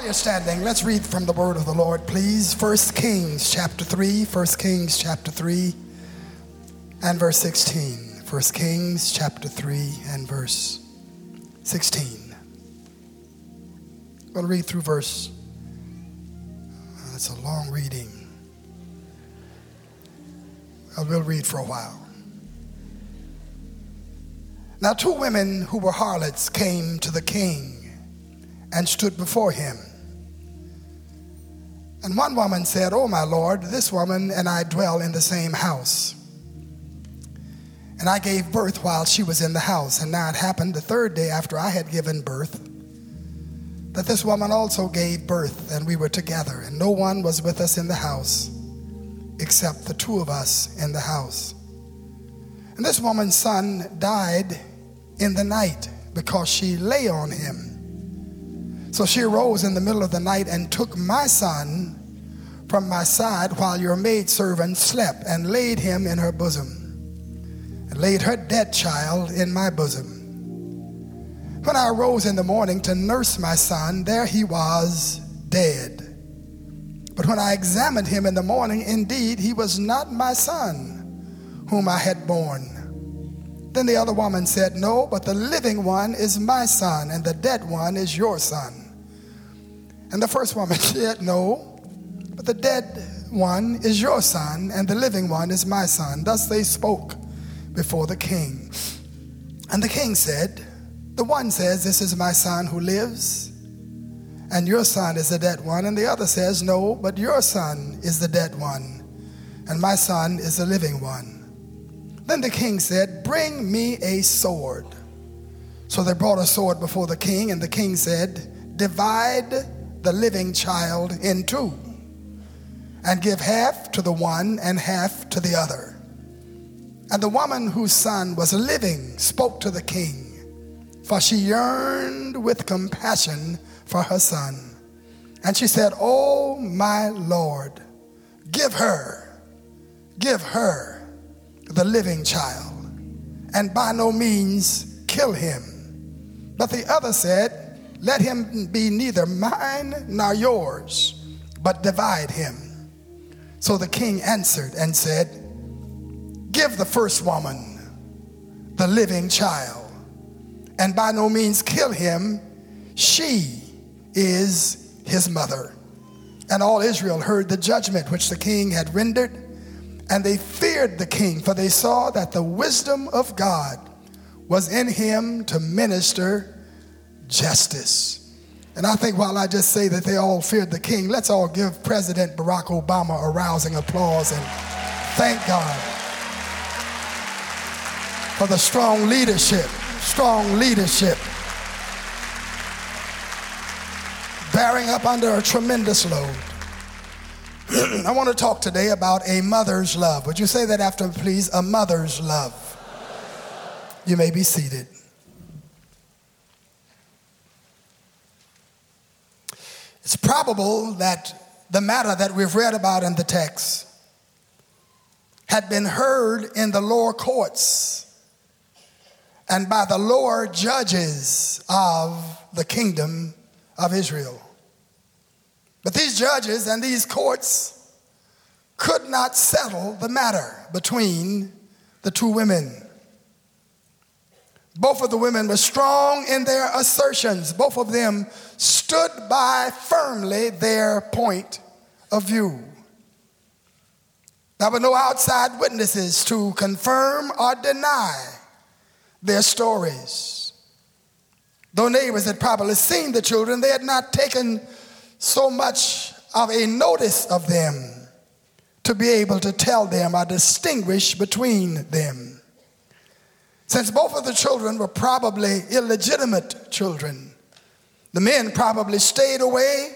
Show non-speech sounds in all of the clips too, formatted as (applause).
While you're standing, let's read from the word of the Lord, please. 1 Kings chapter 3, 1 Kings chapter 3 and verse 16. 1 Kings chapter 3 and verse 16. I'm going to read through verse. That's a long reading. I will read for a while. Now, two women who were harlots came to the king and stood before him. And one woman said, Oh, my Lord, this woman and I dwell in the same house. And I gave birth while she was in the house. And now it happened the third day after I had given birth that this woman also gave birth, and we were together. And no one was with us in the house except the two of us in the house. And this woman's son died in the night because she lay on him. So she arose in the middle of the night and took my son from my side while your maidservant slept and laid him in her bosom and laid her dead child in my bosom. When I arose in the morning to nurse my son, there he was dead. But when I examined him in the morning, indeed, he was not my son whom I had born. Then the other woman said, No, but the living one is my son, and the dead one is your son. And the first woman (laughs) said, No, but the dead one is your son, and the living one is my son. Thus they spoke before the king. And the king said, The one says, This is my son who lives, and your son is the dead one. And the other says, No, but your son is the dead one, and my son is the living one. Then the king said, Bring me a sword. So they brought a sword before the king, and the king said, Divide the living child in two, and give half to the one and half to the other. And the woman whose son was living spoke to the king, for she yearned with compassion for her son. And she said, Oh, my Lord, give her, give her the living child, and by no means kill him. But the other said, Let him be neither mine nor yours, but divide him. So the king answered and said, Give the first woman the living child, and by no means kill him. She is his mother. And all Israel heard the judgment which the king had rendered and they feared the king, for they saw that the wisdom of God was in him to minister justice. And I think while I just say that they all feared the king, let's all give President Barack Obama a rousing applause and thank God for the strong leadership, strong leadership, bearing up under a tremendous load. (clears throat) I want to talk today about a mother's love. Would you say that after please? A mother's love. You may be seated. It's probable that the matter that we've read about in the text had been heard in the lower courts and by the lower judges of the kingdom of Israel. But these judges and these courts could not settle the matter between the two women. Both of the women were strong in their assertions. Both of them stood by firmly their point of view. There were no outside witnesses to confirm or deny their stories. Though neighbors had probably seen the children, they had not taken so much of a notice of them to be able to tell them or distinguish between them. Since both of the children were probably illegitimate children, the men probably stayed away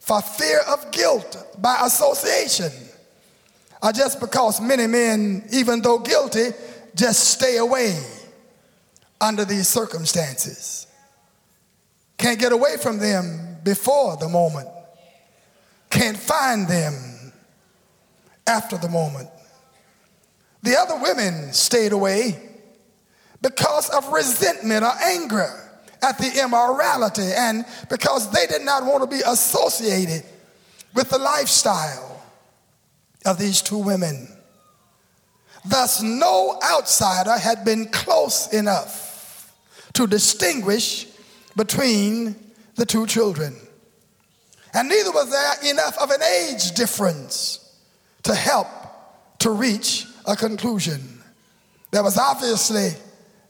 for fear of guilt by association, or just because many men, even though guilty, just stay away under these circumstances. Can't get away from them before the moment, can't find them after the moment. The other women stayed away because of resentment or anger at the immorality and because they did not want to be associated with the lifestyle of these two women. Thus, no outsider had been close enough to distinguish between the two children. And neither was there enough of an age difference to help to reach a conclusion. There was obviously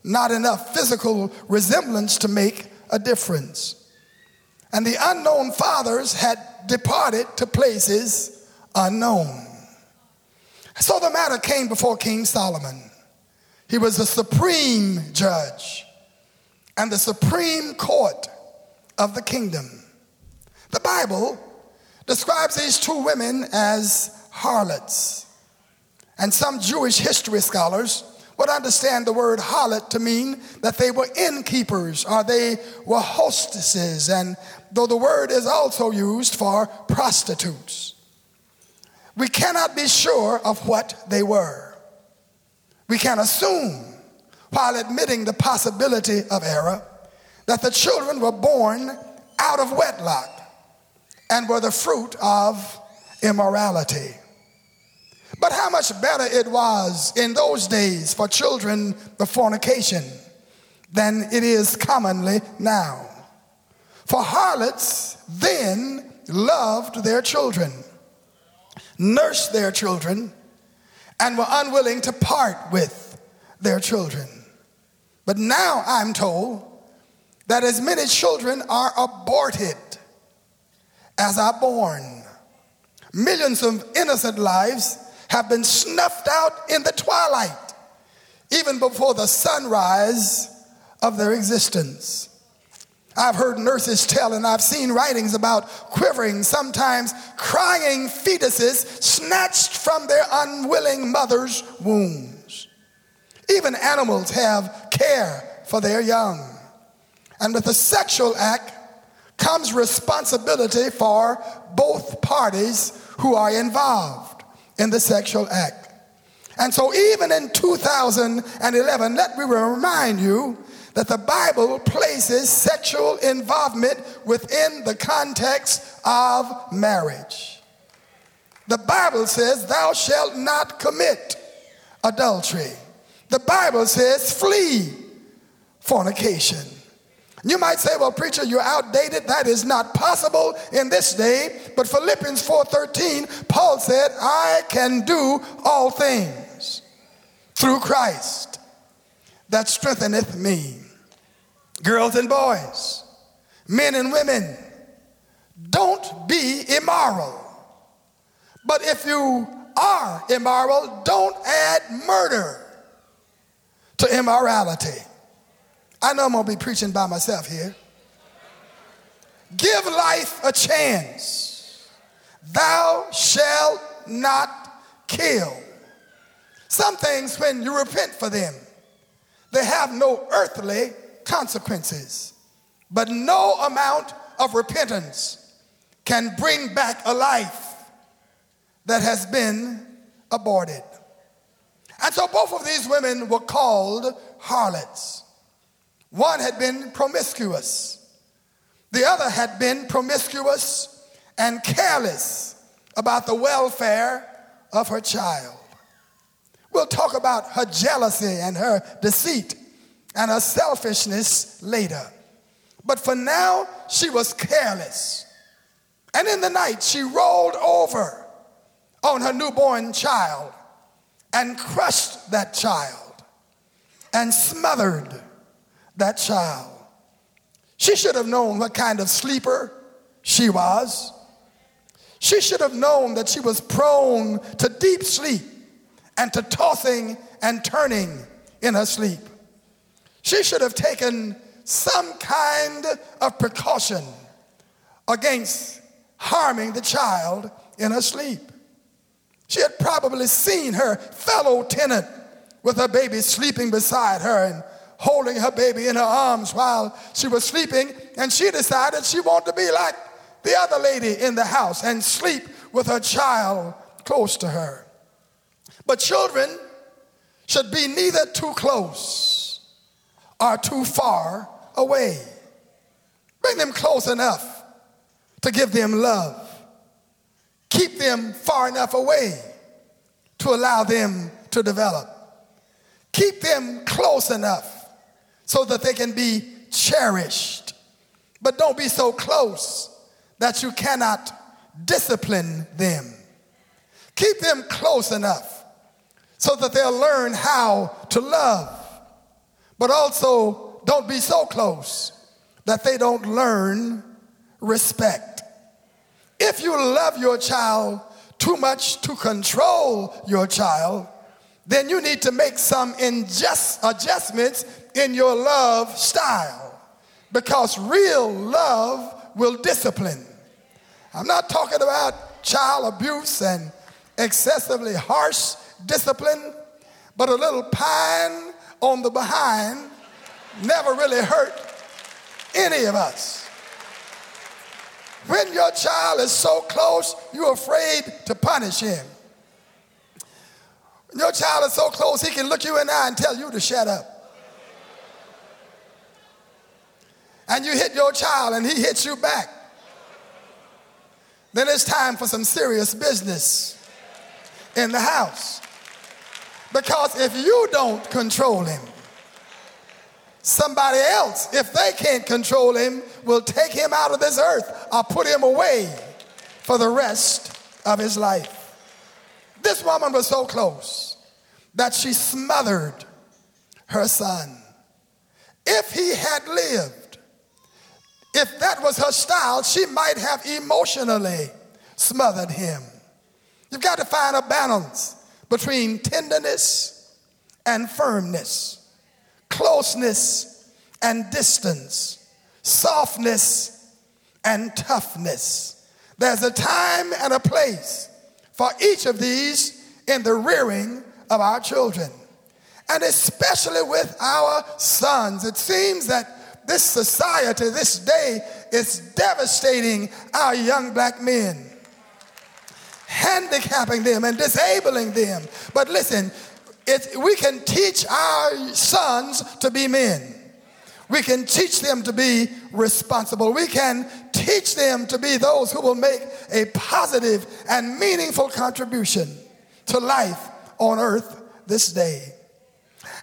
not enough physical resemblance to make a difference. And the unknown fathers had departed to places unknown. So the matter came before King Solomon. He was the supreme judge and the supreme court of the kingdom. The Bible describes these two women as harlots. And some Jewish history scholars would understand the word harlot to mean that they were innkeepers or they were hostesses, and though the word is also used for prostitutes. We cannot be sure of what they were. We can assume, while admitting the possibility of error, that the children were born out of wedlock and were the fruit of immorality. But how much better it was in those days for children the fornication than it is commonly now. For harlots then loved their children, nursed their children, and were unwilling to part with their children. But now I'm told that as many children are aborted as are born. Millions of innocent lives have been snuffed out in the twilight, even before the sunrise of their existence. I've heard nurses tell, and I've seen writings about quivering, sometimes crying fetuses snatched from their unwilling mother's wombs. Even animals have care for their young. And with the sexual act comes responsibility for both parties who are involved in the sexual act. And so, even in 2011, let me remind you that the Bible places sexual involvement within the context of marriage. The Bible says, Thou shalt not commit adultery. The Bible says, Flee fornication. You might say, well, preacher, you're outdated. That is not possible in this day. But Philippians 4:13, Paul said, I can do all things through Christ that strengtheneth me. Girls and boys, men and women, don't be immoral. But if you are immoral, don't add murder to immorality. I know I'm going to be preaching by myself here. Give life a chance. Thou shalt not kill. Some things, when you repent for them, they have no earthly consequences. But no amount of repentance can bring back a life that has been aborted. And so both of these women were called harlots. One had been promiscuous, the other had been promiscuous and careless about the welfare of her child. We'll talk about her jealousy and her deceit and her selfishness later. But for now, she was careless. And in the night, she rolled over on her newborn child and crushed that child and smothered that child. She should have known what kind of sleeper she was. She should have known that she was prone to deep sleep and to tossing and turning in her sleep. She should have taken some kind of precaution against harming the child in her sleep. She had probably seen her fellow tenant with her baby sleeping beside her and holding her baby in her arms while she was sleeping, and she decided she wanted to be like the other lady in the house and sleep with her child close to her. But children should be neither too close or too far away. Bring them close enough to give them love. Keep them far enough away to allow them to develop. Keep them close enough so that they can be cherished. But don't be so close that you cannot discipline them. Keep them close enough so that they'll learn how to love. But also, don't be so close that they don't learn respect. If you love your child too much to control your child, then you need to make some injust adjustments in your love style because real love will discipline. I'm not talking about child abuse and excessively harsh discipline, but a little pine on the behind never really hurt any of us. When your child is so close, you're afraid to punish him. Your child is so close, he can look you in the eye and tell you to shut up. And you hit your child and he hits you back. Then it's time for some serious business in the house. Because if you don't control him, somebody else, if they can't control him, will take him out of this earth or put him away for the rest of his life. This woman was so close that she smothered her son. If he had lived, if that was her style, she might have emotionally smothered him. You've got to find a balance between tenderness and firmness, closeness and distance, softness and toughness. There's a time and a place for each of these in the rearing of our children. And especially with our sons, it seems that this society, this day, is devastating our young black men handicapping them and disabling them. But listen, it, we can teach our sons to be men. We can teach them to be responsible. We can teach them to be those who will make a positive and meaningful contribution to life on earth this day.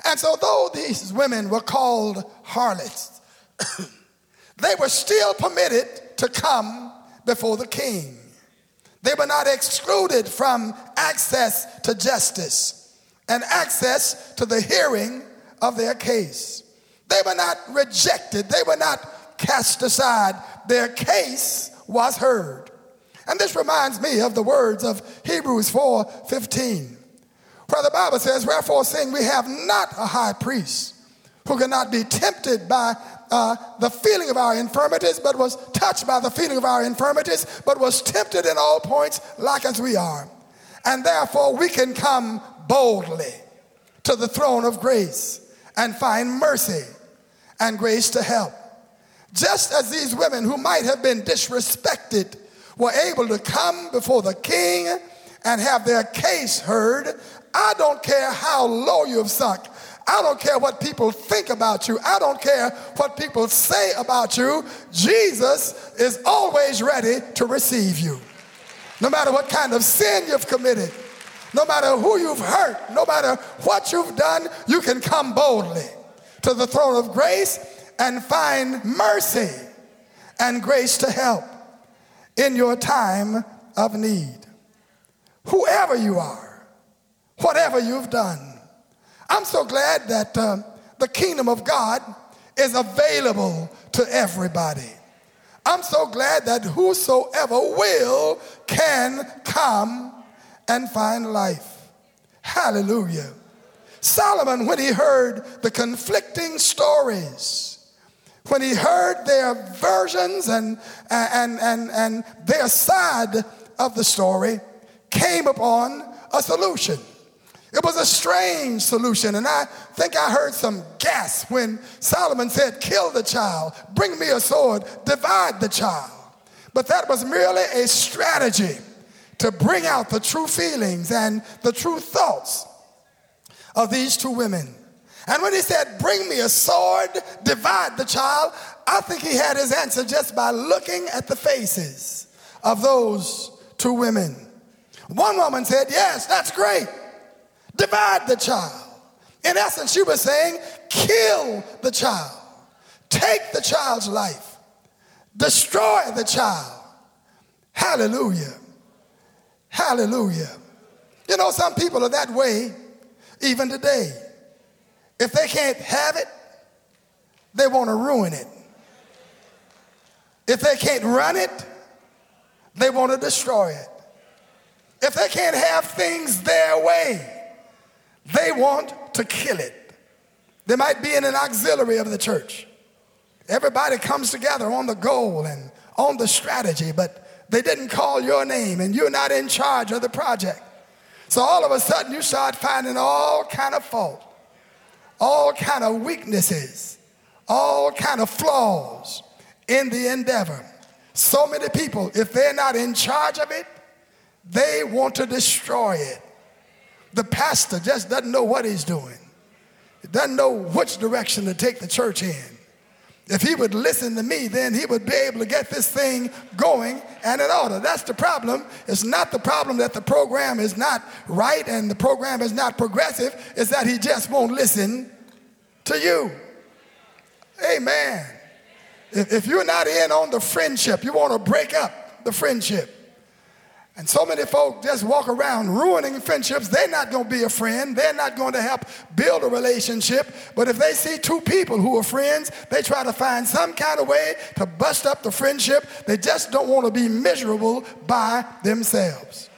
And so, though these women were called harlots, (coughs) they were still permitted to come before the king. They were not excluded from access to justice and access to the hearing of their case. They were not rejected, they were not cast aside. Their case was heard. And this reminds me of the words of Hebrews 4 15, where the Bible says, Wherefore, seeing we have not a high priest who cannot be tempted by uh, the feeling of our infirmities, but was touched by the feeling of our infirmities, but was tempted in all points like as we are. And therefore, we can come boldly to the throne of grace and find mercy and grace to help. Just as these women who might have been disrespected were able to come before the king and have their case heard, I don't care how low you've sunk. I don't care what people think about you. I don't care what people say about you. Jesus is always ready to receive you. No matter what kind of sin you've committed, no matter who you've hurt, no matter what you've done, you can come boldly to the throne of grace and find mercy and grace to help in your time of need. Whoever you are, whatever you've done, I'm so glad that uh, the kingdom of God is available to everybody. I'm so glad that whosoever will can come and find life. Hallelujah. Solomon, when he heard the conflicting stories, when he heard their versions and, and, and, and their side of the story, came upon a solution. It was a strange solution, and I think I heard some gasp when Solomon said, Kill the child, bring me a sword, divide the child. But that was merely a strategy to bring out the true feelings and the true thoughts of these two women. And when he said, Bring me a sword, divide the child, I think he had his answer just by looking at the faces of those two women. One woman said, Yes, that's great. Divide the child. In essence, you were saying, Kill the child. Take the child's life. Destroy the child. Hallelujah. Hallelujah. You know, some people are that way even today. If they can't have it, they want to ruin it. If they can't run it, they want to destroy it. If they can't have things their way, they want to kill it. They might be in an auxiliary of the church. Everybody comes together on the goal and on the strategy, but they didn't call your name and you're not in charge of the project. So all of a sudden you start finding all kind of fault, all kind of weaknesses, all kind of flaws in the endeavor. So many people, if they're not in charge of it, they want to destroy it. The pastor just doesn't know what he's doing. He doesn't know which direction to take the church in. If he would listen to me, then he would be able to get this thing going and in order. That's the problem. It's not the problem that the program is not right and the program is not progressive. It's that he just won't listen to you. Amen. If you're not in on the friendship, you want to break up the friendship. And so many folk just walk around ruining friendships. They're not going to be a friend. They're not going to help build a relationship. But if they see two people who are friends, they try to find some kind of way to bust up the friendship. They just don't want to be miserable by themselves.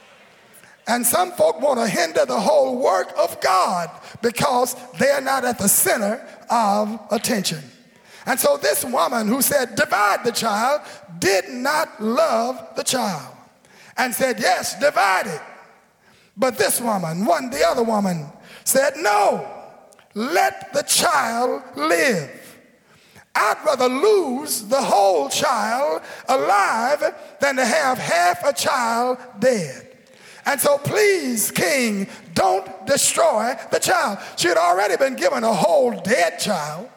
And some folk want to hinder the whole work of God because they're not at the center of attention. And so this woman who said, divide the child, did not love the child and said, Yes, divide it. But this woman, one, the other woman, said, No, let the child live. I'd rather lose the whole child alive than to have half a child dead. And so, please, King, don't destroy the child. She had already been given a whole dead child.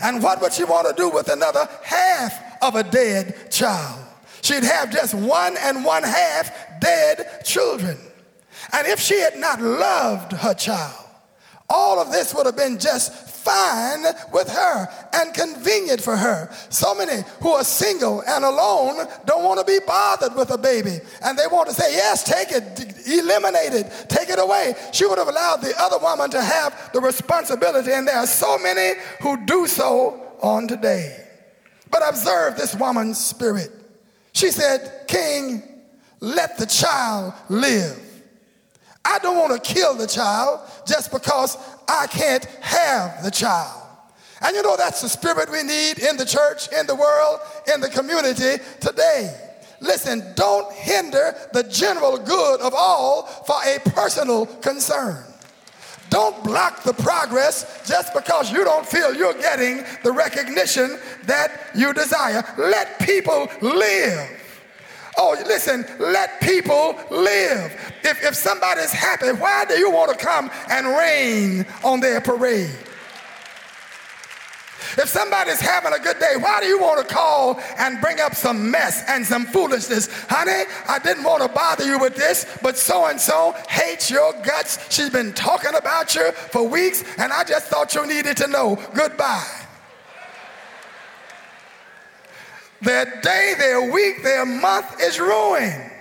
And what would she want to do with another half of a dead child? She'd have just one and one half dead children. And if she had not loved her child, all of this would have been just fine with her and convenient for her. So many who are single and alone don't want to be bothered with a baby. And they want to say, yes, take it, eliminate it, take it away. She would have allowed the other woman to have the responsibility. And there are so many who do so on today. But observe this woman's spirit. She said, King, let the child live. I don't want to kill the child just because I can't have the child. And you know, that's the spirit we need in the church, in the world, in the community today. Listen, don't hinder the general good of all for a personal concern. Don't block the progress just because you don't feel you're getting the recognition that you desire. Let people live. Oh, listen, let people live. If, if somebody's happy, why do you want to come and rain on their parade? If somebody's having a good day, why do you want to call and bring up some mess and some foolishness? Honey, I didn't want to bother you with this, but so and so hates your guts. She's been talking about you for weeks, and I just thought you needed to know. Goodbye. Their day, their week, their month is ruined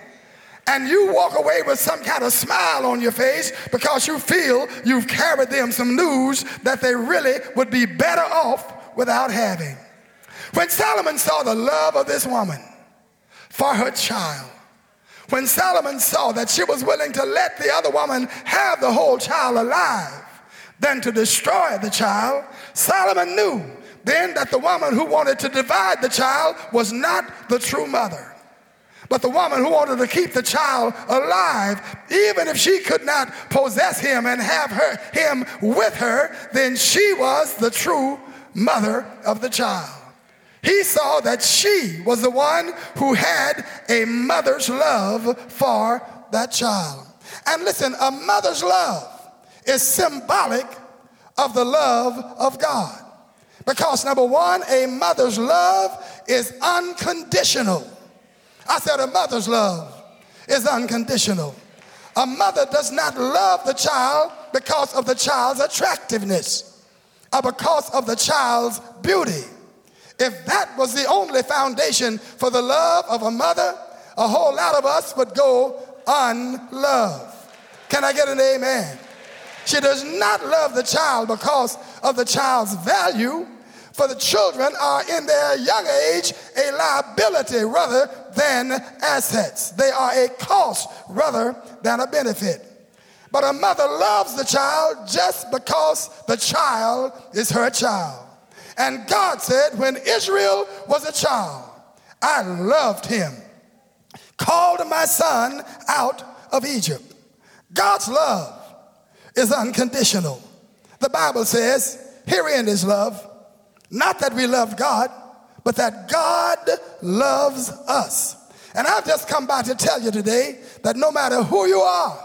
and you walk away with some kind of smile on your face because you feel you've carried them some news that they really would be better off without having. When Solomon saw the love of this woman for her child, when Solomon saw that she was willing to let the other woman have the whole child alive than to destroy the child, Solomon knew then that the woman who wanted to divide the child was not the true mother. But the woman who wanted to keep the child alive, even if she could not possess him and have her, him with her, then she was the true mother of the child. He saw that she was the one who had a mother's love for that child. And listen, a mother's love is symbolic of the love of God. Because number one, a mother's love is unconditional. I said a mother's love is unconditional. A mother does not love the child because of the child's attractiveness or because of the child's beauty. If that was the only foundation for the love of a mother, a whole lot of us would go unloved. Can I get an amen? She does not love the child because of the child's value, for the children are in their young age a liability rather than assets. They are a cost rather than a benefit. But a mother loves the child just because the child is her child. And God said, when Israel was a child, I loved him, called my son out of Egypt. God's love is unconditional. The Bible says, herein is love, not that we love God, but that God loves us. And I've just come by to tell you today that no matter who you are,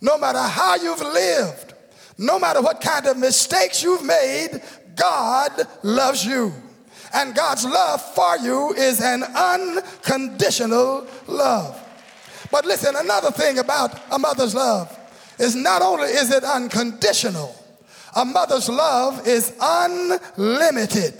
no matter how you've lived, no matter what kind of mistakes you've made, God loves you. And God's love for you is an unconditional love. But listen, another thing about a mother's love is not only is it unconditional, a mother's love is unlimited.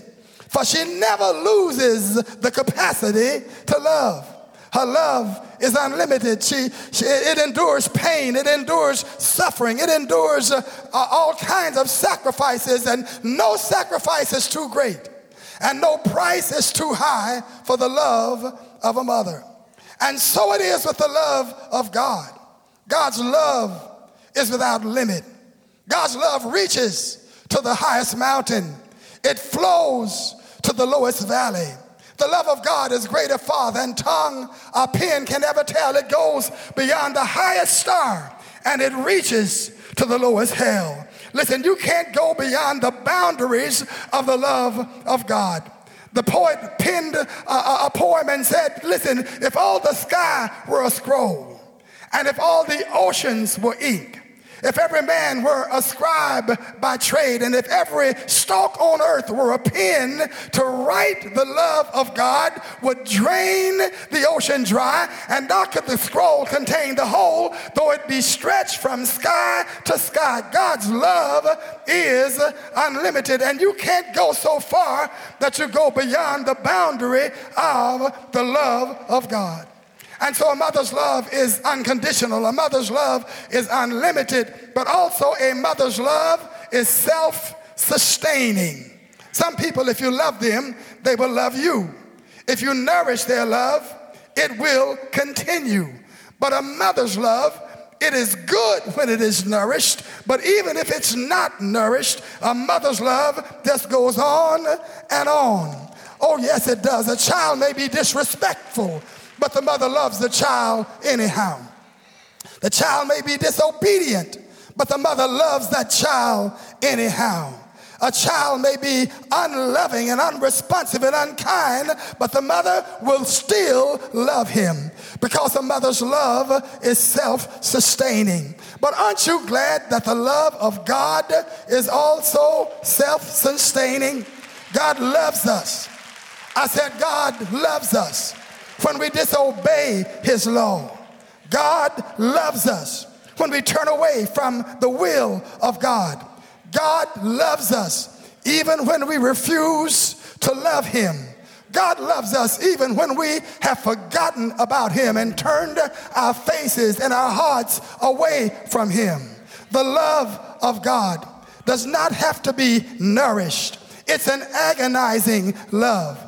For she never loses the capacity to love. Her love is unlimited. She, she, it endures pain, it endures suffering, it endures uh, uh, all kinds of sacrifices, and no sacrifice is too great, and no price is too high for the love of a mother. And so it is with the love of God. God's love is without limit. God's love reaches to the highest mountain, it flows to the lowest valley. The love of God is greater far than tongue or pen can ever tell. It goes beyond the highest star and it reaches to the lowest hell. Listen, you can't go beyond the boundaries of the love of God. The poet penned a, a, a poem and said, Listen, if all the sky were a scroll, and if all the oceans were ink, if every man were a scribe by trade, and if every stalk on earth were a pen to write the love of God would drain the ocean dry, and not could the scroll contain the whole, though it be stretched from sky to sky. God's love is unlimited, and you can't go so far that you go beyond the boundary of the love of God. And so a mother's love is unconditional, a mother's love is unlimited, but also a mother's love is self sustaining. Some people, if you love them, they will love you. If you nourish their love, it will continue. But a mother's love, it is good when it is nourished, but even if it's not nourished, a mother's love just goes on and on. Oh, yes, it does. A child may be disrespectful but the mother loves the child anyhow. The child may be disobedient, but the mother loves that child anyhow. A child may be unloving and unresponsive and unkind, but the mother will still love him because the mother's love is self sustaining. But aren't you glad that the love of God is also self sustaining? God loves us. I said, God loves us when we disobey his law. God loves us when we turn away from the will of God. God loves us even when we refuse to love him. God loves us even when we have forgotten about him and turned our faces and our hearts away from him. The love of God does not have to be nourished. It's an agonizing love.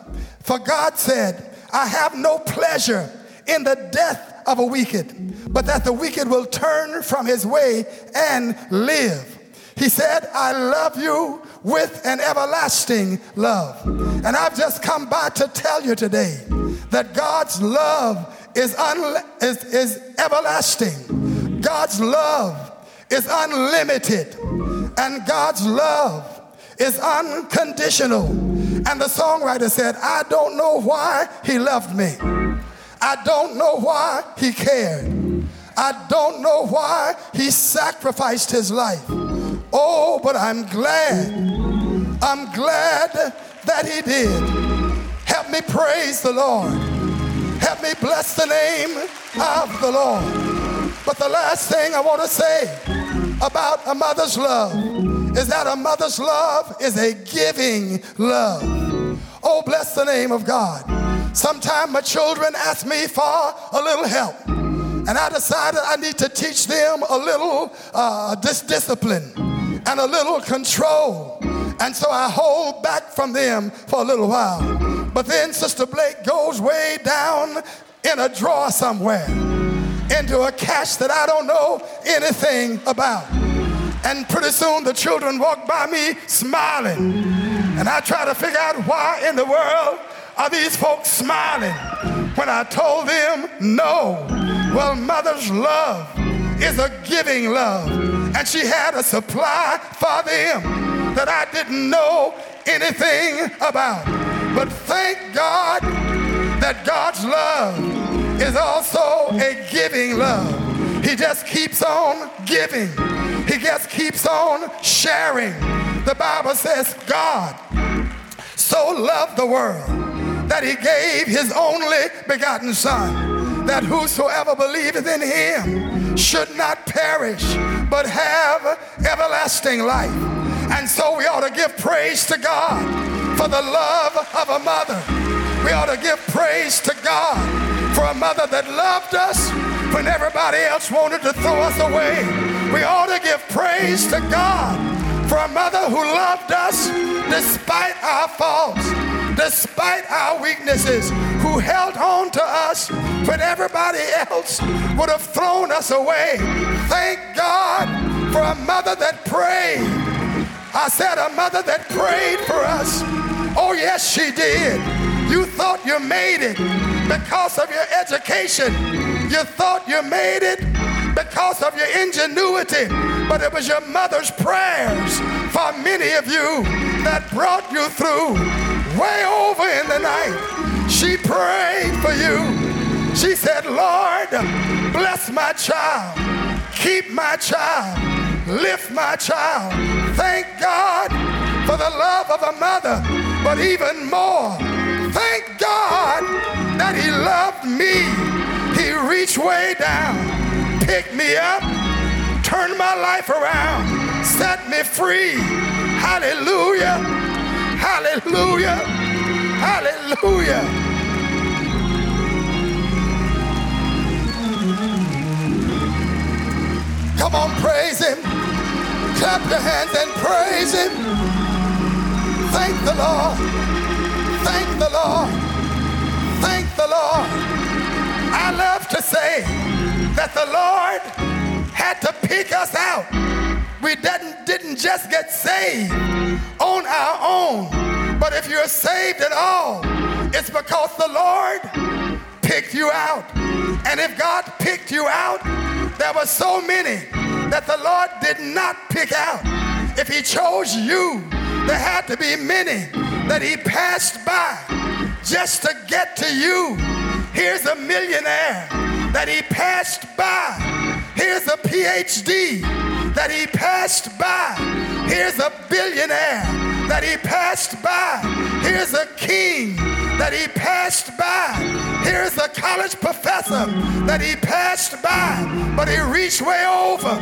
For God said, I have no pleasure in the death of a wicked, but that the wicked will turn from his way and live. He said, I love you with an everlasting love. And I've just come by to tell you today that God's love is, un- is, is everlasting. God's love is unlimited. And God's love is unconditional. Mm. And the songwriter said, I don't know why he loved me. I don't know why he cared. I don't know why he sacrificed his life. Oh, but I'm glad I'm glad that he did. Help me praise the Lord. Help me bless the name of the Lord. But the last thing I want to say about a mother's love is that a mother's love is a giving love. Oh, bless the name of God. Sometimes my children ask me for a little help. And I decided I need to teach them a little uh, dis- discipline and a little control. And so I hold back from them for a little while. But then Sister Blake goes way down in a drawer somewhere into a cache that I don't know anything about. And pretty soon the children walk by me smiling. And I try to figure out why in the world are these folks smiling when I told them no. Well, mother's love is a giving love. And she had a supply for them that I didn't know anything about. But thank God that God's love is also a giving love. He just keeps on giving. He just keeps on sharing. The Bible says God so loved the world that he gave his only begotten son that whosoever believeth in him should not perish but have everlasting life. And so we ought to give praise to God for the love of a mother. We ought to give praise to God for a mother that loved us when everybody else wanted to throw us away. We ought to give praise to God for a mother who loved us despite our faults, despite our weaknesses, who held on to us when everybody else would have thrown us away. Thank God for a mother that prayed. I said, a mother that prayed for us. Oh, yes, she did. You thought you made it because of your education. You thought you made it because of your ingenuity, but it was your mother's prayers for many of you that brought you through way over in the night. She prayed for you. She said, Lord, bless my child, keep my child, lift my child. Thank God for the love of a mother, but even more, thank God that He loved me. He reached way down, picked me up, turned my life around, set me free. Hallelujah, hallelujah, hallelujah. Come on, praise Him. Clap your hands and praise Him. Thank the Lord. Thank the Lord. Thank the Lord. I love to say that the Lord had to pick us out. We didn't, didn't just get saved on our own. But if you're saved at all, it's because the Lord picked you out. And if God picked you out, there were so many that the Lord did not pick out. If He chose you, there had to be many that He passed by just to get to you. Here's a millionaire that He passed by. Here's a PhD that He passed by. Here's a billionaire that He passed by. Here's a king that he passed by. Here's a college professor that he passed by, but he reached way over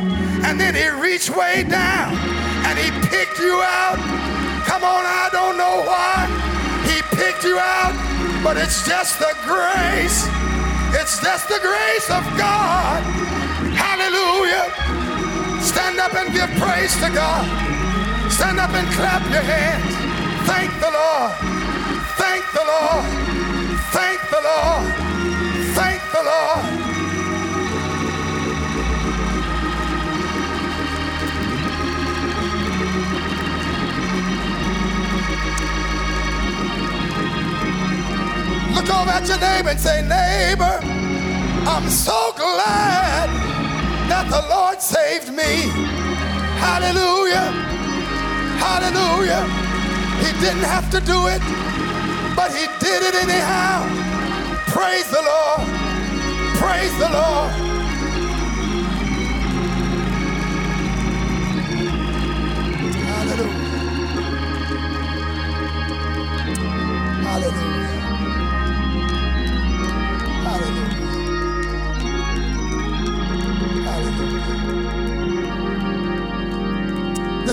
and then he reached way down and he picked you out. Come on, I don't know why he picked you out, but it's just the grace. It's just the grace of God. Hallelujah. Stand up and give praise to God. Stand up and clap your hands. Thank the Lord. Thank the Lord. Thank the Lord. Thank the Lord. Look over at your neighbor and say, Neighbor, I'm so glad that the Lord saved me. Hallelujah. Hallelujah. He didn't have to do it, but he did it anyhow. Praise the Lord. Praise the Lord. Hallelujah. Hallelujah.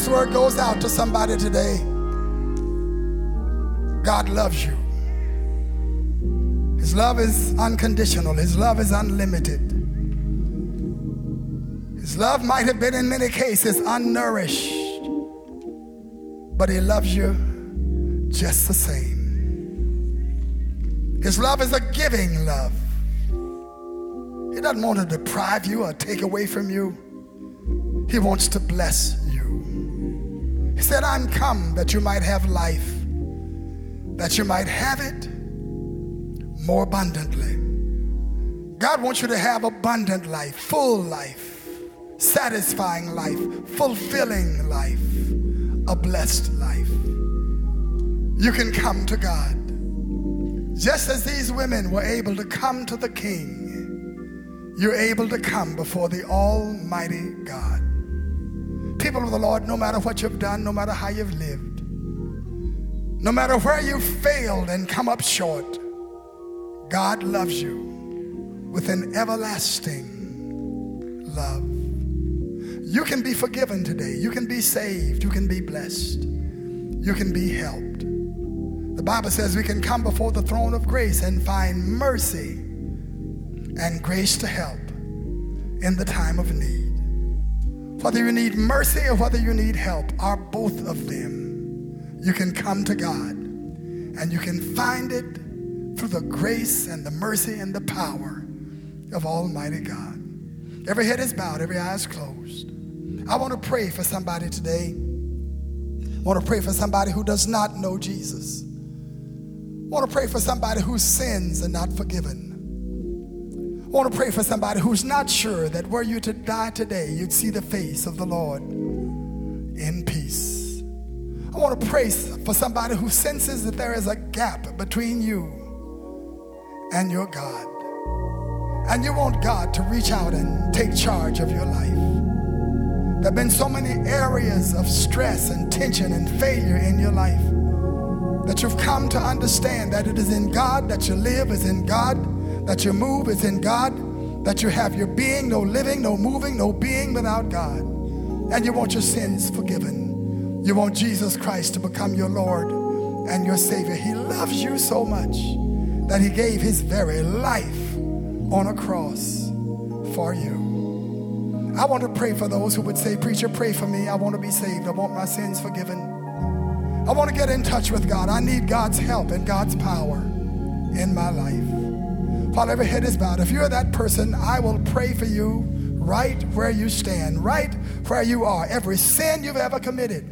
This word goes out to somebody today, God loves you. His love is unconditional, His love is unlimited. His love might have been, in many cases, unnourished, but He loves you just the same. His love is a giving love. He doesn't want to deprive you or take away from you. He wants to bless you. He said, I'm come that you might have life, that you might have it more abundantly. God wants you to have abundant life, full life, satisfying life, fulfilling life, a blessed life. You can come to God. Just as these women were able to come to the King, you're able to come before the Almighty God. Of the Lord, no matter what you've done, no matter how you've lived, no matter where you've failed and come up short, God loves you with an everlasting love. You can be forgiven today. You can be saved. You can be blessed. You can be helped. The Bible says we can come before the throne of grace and find mercy and grace to help in the time of need. Whether you need mercy or whether you need help, are both of them. You can come to God and you can find it through the grace and the mercy and the power of Almighty God. Every head is bowed, every eye is closed. I want to pray for somebody today. I want to pray for somebody who does not know Jesus. I want to pray for somebody whose sins are not forgiven. I want to pray for somebody who's not sure that were you to die today, you'd see the face of the Lord in peace. I want to pray for somebody who senses that there is a gap between you and your God. And you want God to reach out and take charge of your life. There have been so many areas of stress and tension and failure in your life that you've come to understand that it is in God that you live, is in God that your move, is in God that you have your being, no living, no moving, no being without God. And you want your sins forgiven. You want Jesus Christ to become your Lord and your Savior. He loves you so much that he gave his very life on a cross for you. I want to pray for those who would say, Preacher, pray for me. I want to be saved. I want my sins forgiven. I want to get in touch with God. I need God's help and God's power in my life. While every head is bowed, if you're that person, I will pray for you right where you stand, right where you are. Every sin you've ever committed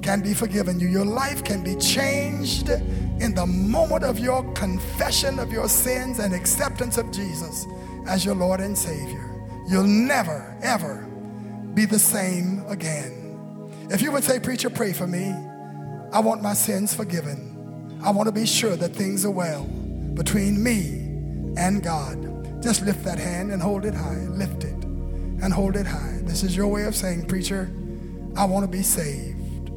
can be forgiven you. Your life can be changed in the moment of your confession of your sins and acceptance of Jesus as your Lord and Savior, you'll never, ever be the same again. If you would say, Preacher, pray for me, I want my sins forgiven. I want to be sure that things are well between me and God. Just lift that hand and hold it high. Lift it and hold it high. This is your way of saying, Preacher, I want to be saved.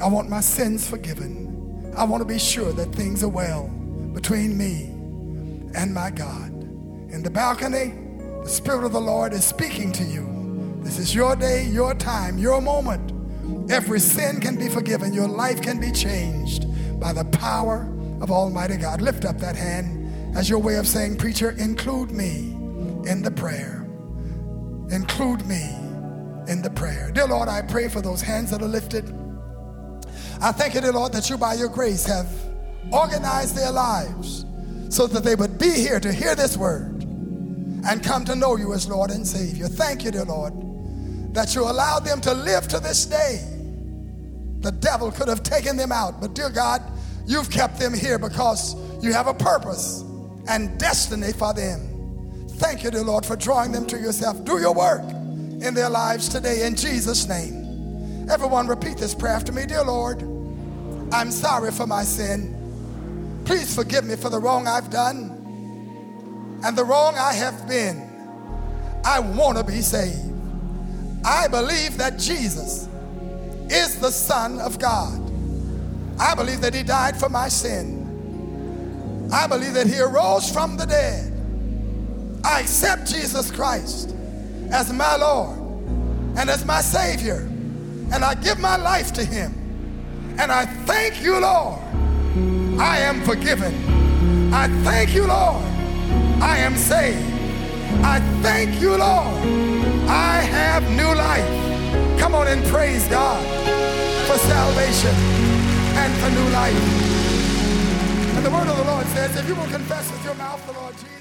I want my sins forgiven. I want to be sure that things are well between me and my God. In the balcony, the Spirit of the Lord is speaking to you. This is your day, your time, your moment. Every sin can be forgiven. Your life can be changed by the power of Almighty God. Lift up that hand as your way of saying, Preacher, include me in the prayer. Include me in the prayer. Dear Lord, I pray for those hands that are lifted. I thank you, dear Lord, that you by your grace have organized their lives so that they would be here to hear this word and come to know you as Lord and Savior. Thank you, dear Lord, that you allowed them to live to this day. The devil could have taken them out, but dear God, you've kept them here because you have a purpose and destiny for them. Thank you, dear Lord, for drawing them to yourself. Do your work in their lives today in Jesus' name. Everyone repeat this prayer after me. Dear Lord, I'm sorry for my sin. Please forgive me for the wrong I've done and the wrong I have been. I want to be saved. I believe that Jesus is the Son of God. I believe that He died for my sin. I believe that He arose from the dead. I accept Jesus Christ as my Lord and as my Savior and I give my life to Him. And I thank you, Lord, I am forgiven. I thank you, Lord, I am saved. I thank you, Lord, I have new life. Come on and praise God for salvation and for new life. The word of the Lord says, if you will confess with your mouth the Lord Jesus,